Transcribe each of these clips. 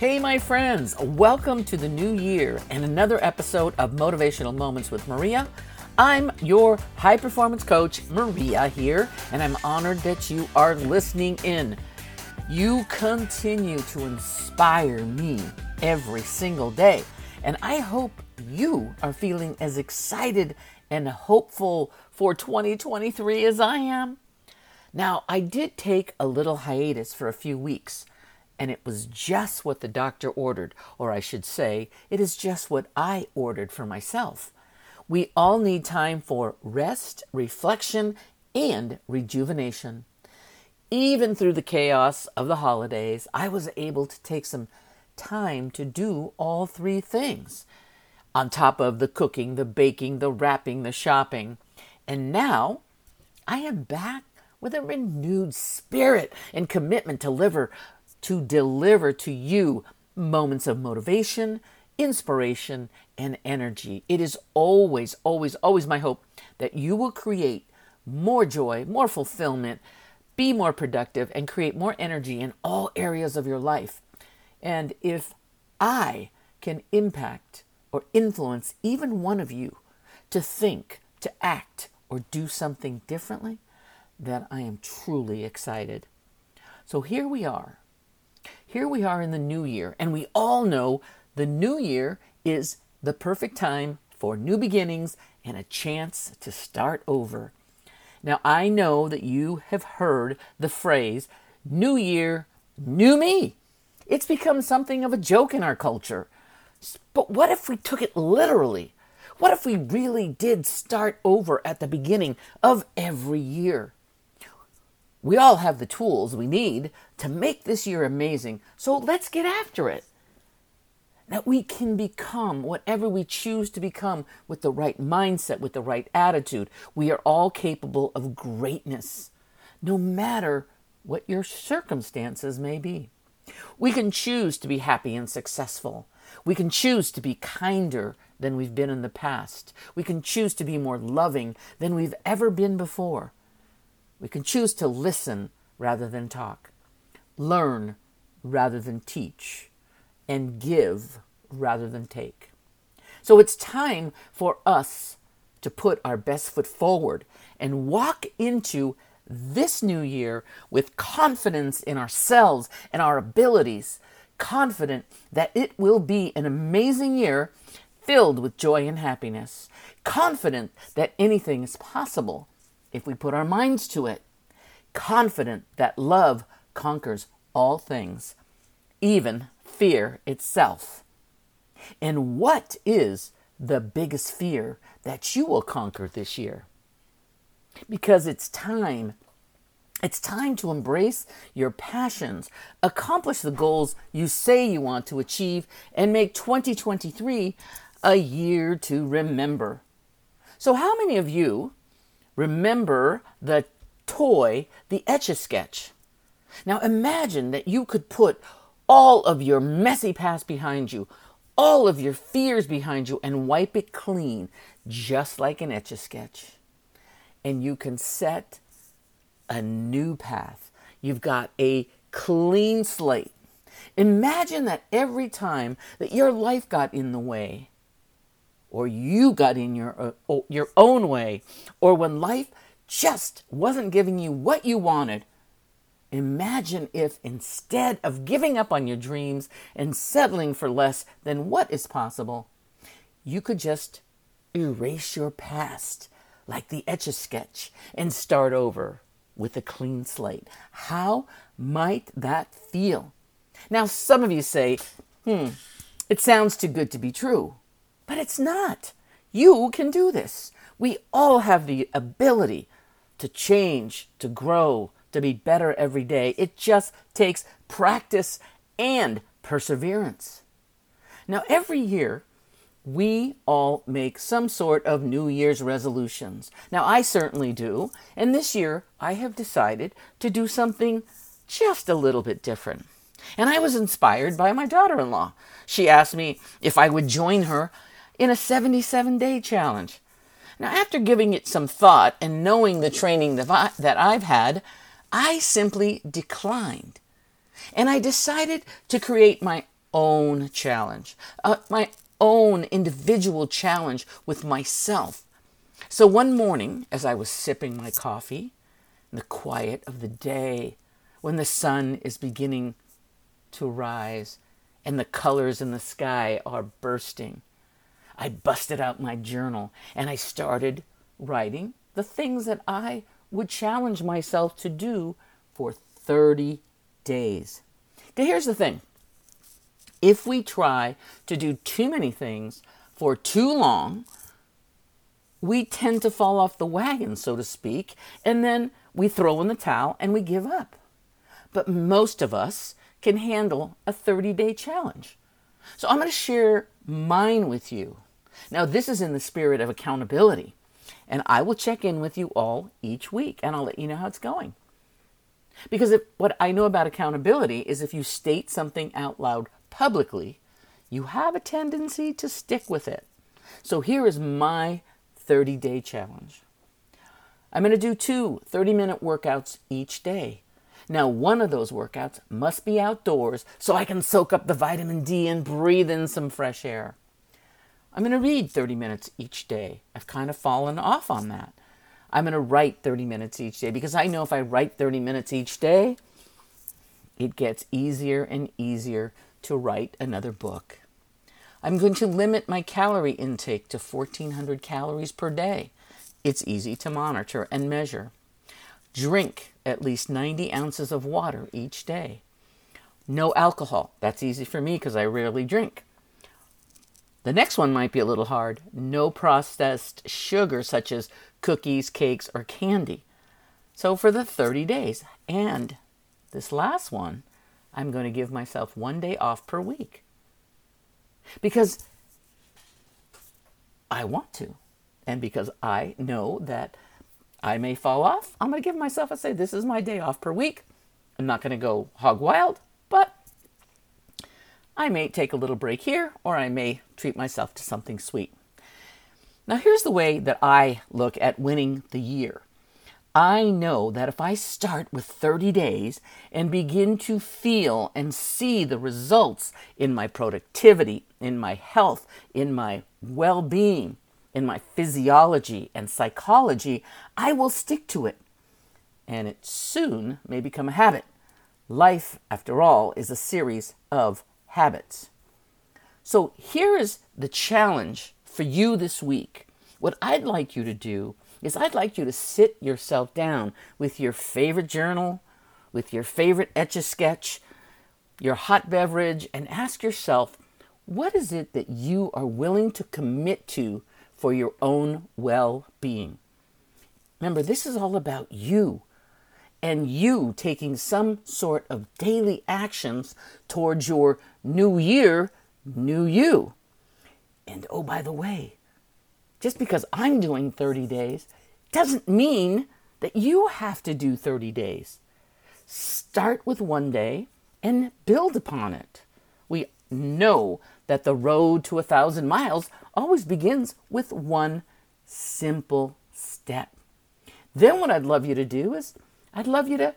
Hey, my friends, welcome to the new year and another episode of Motivational Moments with Maria. I'm your high performance coach, Maria, here, and I'm honored that you are listening in. You continue to inspire me every single day, and I hope you are feeling as excited and hopeful for 2023 as I am. Now, I did take a little hiatus for a few weeks, and it was just what the doctor ordered, or I should say, it is just what I ordered for myself. We all need time for rest, reflection, and rejuvenation. Even through the chaos of the holidays, I was able to take some time to do all three things on top of the cooking, the baking, the wrapping, the shopping. And now I am back with a renewed spirit and commitment to deliver to deliver to you moments of motivation, inspiration, and energy. It is always, always, always my hope that you will create more joy, more fulfillment, be more productive, and create more energy in all areas of your life. And if I can impact or influence even one of you to think, to act, or do something differently, then I am truly excited. So here we are. Here we are in the new year, and we all know the new year is the perfect time for new beginnings and a chance to start over. Now, I know that you have heard the phrase, New Year, New Me. It's become something of a joke in our culture. But what if we took it literally? What if we really did start over at the beginning of every year? We all have the tools we need to make this year amazing, so let's get after it. That we can become whatever we choose to become with the right mindset, with the right attitude. We are all capable of greatness, no matter what your circumstances may be. We can choose to be happy and successful. We can choose to be kinder than we've been in the past. We can choose to be more loving than we've ever been before. We can choose to listen rather than talk, learn rather than teach, and give rather than take. So it's time for us to put our best foot forward and walk into this new year with confidence in ourselves and our abilities, confident that it will be an amazing year filled with joy and happiness, confident that anything is possible if we put our minds to it, confident that love conquers all things, even fear itself. And what is the biggest fear that you will conquer this year? Because it's time. It's time to embrace your passions, accomplish the goals you say you want to achieve, and make 2023 a year to remember. So, how many of you remember the toy, the Etch a Sketch? Now, imagine that you could put all of your messy past behind you, all of your fears behind you, and wipe it clean, just like an Etch a Sketch. And you can set a new path. You've got a clean slate. Imagine that every time that your life got in the way, or you got in your, uh, your own way, or when life just wasn't giving you what you wanted, imagine if instead of giving up on your dreams and settling for less than what is possible, you could just erase your past like the etch a sketch and start over with a clean slate. How might that feel? Now, some of you say, hmm, it sounds too good to be true. But it's not. You can do this. We all have the ability to change, to grow, to be better every day. It just takes practice and perseverance. Now, every year, we all make some sort of New Year's resolutions. Now, I certainly do, and this year I have decided to do something just a little bit different. And I was inspired by my daughter in law. She asked me if I would join her in a 77 day challenge. Now, after giving it some thought and knowing the training that, I've had, I simply declined. And I decided to create my own challenge, uh, my own individual challenge with myself. So one morning, as I was sipping my coffee in the quiet of the day, when the sun is beginning to rise and the colors in the sky are bursting, I busted out my journal and I started writing the things that I would challenge myself to do for 30 days. Now, here's the thing if we try to do too many things for too long, we tend to fall off the wagon, so to speak, and then we throw in the towel and we give up. But most of us can handle a 30 day challenge. So I'm going to share mine with you. Now, this is in the spirit of accountability, and I will check in with you all each week and I'll let you know how it's going. Because if, what I know about accountability is if you state something out loud publicly, you have a tendency to stick with it. So here is my 30 day challenge. I'm going to do two 30 minute workouts each day. Now, one of those workouts must be outdoors so I can soak up the vitamin D and breathe in some fresh air. I'm going to read 30 minutes each day. I've kind of fallen off on that. I'm going to write 30 minutes each day because I know if I write 30 minutes each day, it gets easier and easier to write another book. I'm going to limit my calorie intake to 1400 calories per day. It's easy to monitor and measure. Drink at least 90 ounces of water each day. No alcohol. That's easy for me because I rarely drink. The next one might be a little hard. No processed sugar such as cookies, cakes, or candy. So for the 30 days. And this last one, I'm going to give myself one day off per week. Because I want to. And because I know that I may fall off, I'm going to give myself a say, this is my day off per week. I'm not going to go hog wild, but I may take a little break here or I may treat myself to something sweet. Now, here's the way that I look at winning the year. I know that if I start with 30 days and begin to feel and see the results in my productivity, in my health, in my well being, in my physiology and psychology, I will stick to it. And it soon may become a habit. Life, after all, is a series of habits. So here is the challenge for you this week. What I'd like you to do is I'd like you to sit yourself down with your favorite journal, with your favorite etch a sketch, your hot beverage, and ask yourself, what is it that you are willing to commit to for your own well being? Remember, this is all about you and you taking some sort of daily actions towards your new year, new you. And oh, by the way, just because I'm doing 30 days doesn't mean that you have to do 30 days. Start with one day and build upon it. We know that the road to a thousand miles always begins with one simple step. Then, what I'd love you to do is, I'd love you to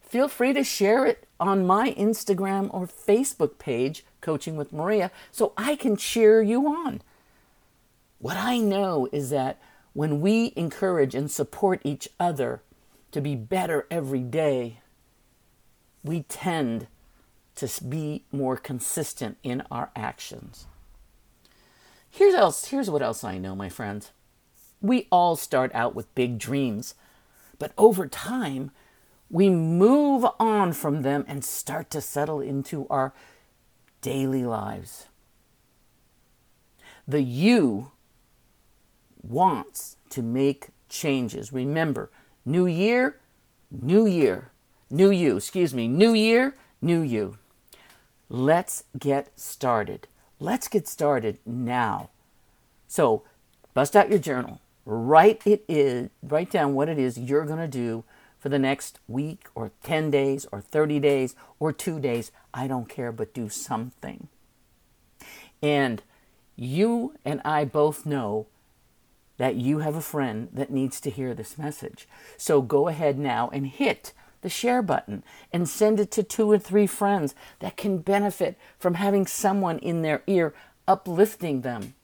feel free to share it on my Instagram or Facebook page, Coaching with Maria, so I can cheer you on. What I know is that when we encourage and support each other to be better every day, we tend to be more consistent in our actions. Here's else here's what else I know, my friends. We all start out with big dreams, but over time, we move on from them and start to settle into our daily lives. The you wants to make changes. Remember, new year, new year, new you, excuse me, new year, new you. Let's get started. Let's get started now. So, bust out your journal. Write it is write down what it is you're going to do for the next week or 10 days or 30 days or 2 days. I don't care, but do something. And you and I both know that you have a friend that needs to hear this message. So go ahead now and hit the share button and send it to two or three friends that can benefit from having someone in their ear uplifting them,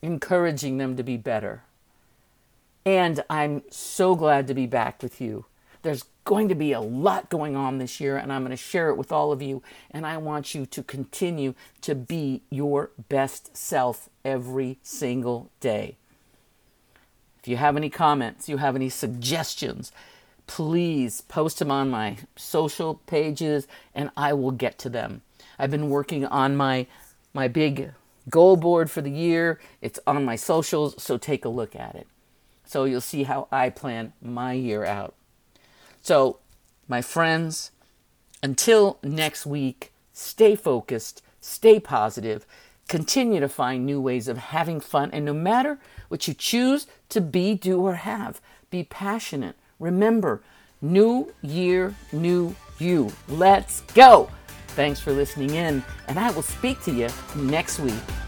encouraging them to be better. And I'm so glad to be back with you. There's going to be a lot going on this year, and I'm going to share it with all of you. And I want you to continue to be your best self every single day. If you have any comments, you have any suggestions, please post them on my social pages and I will get to them. I've been working on my my big goal board for the year. It's on my socials, so take a look at it. So you'll see how I plan my year out. So, my friends, until next week, stay focused, stay positive, continue to find new ways of having fun, and no matter what you choose to be, do, or have, be passionate. Remember, new year, new you. Let's go. Thanks for listening in, and I will speak to you next week.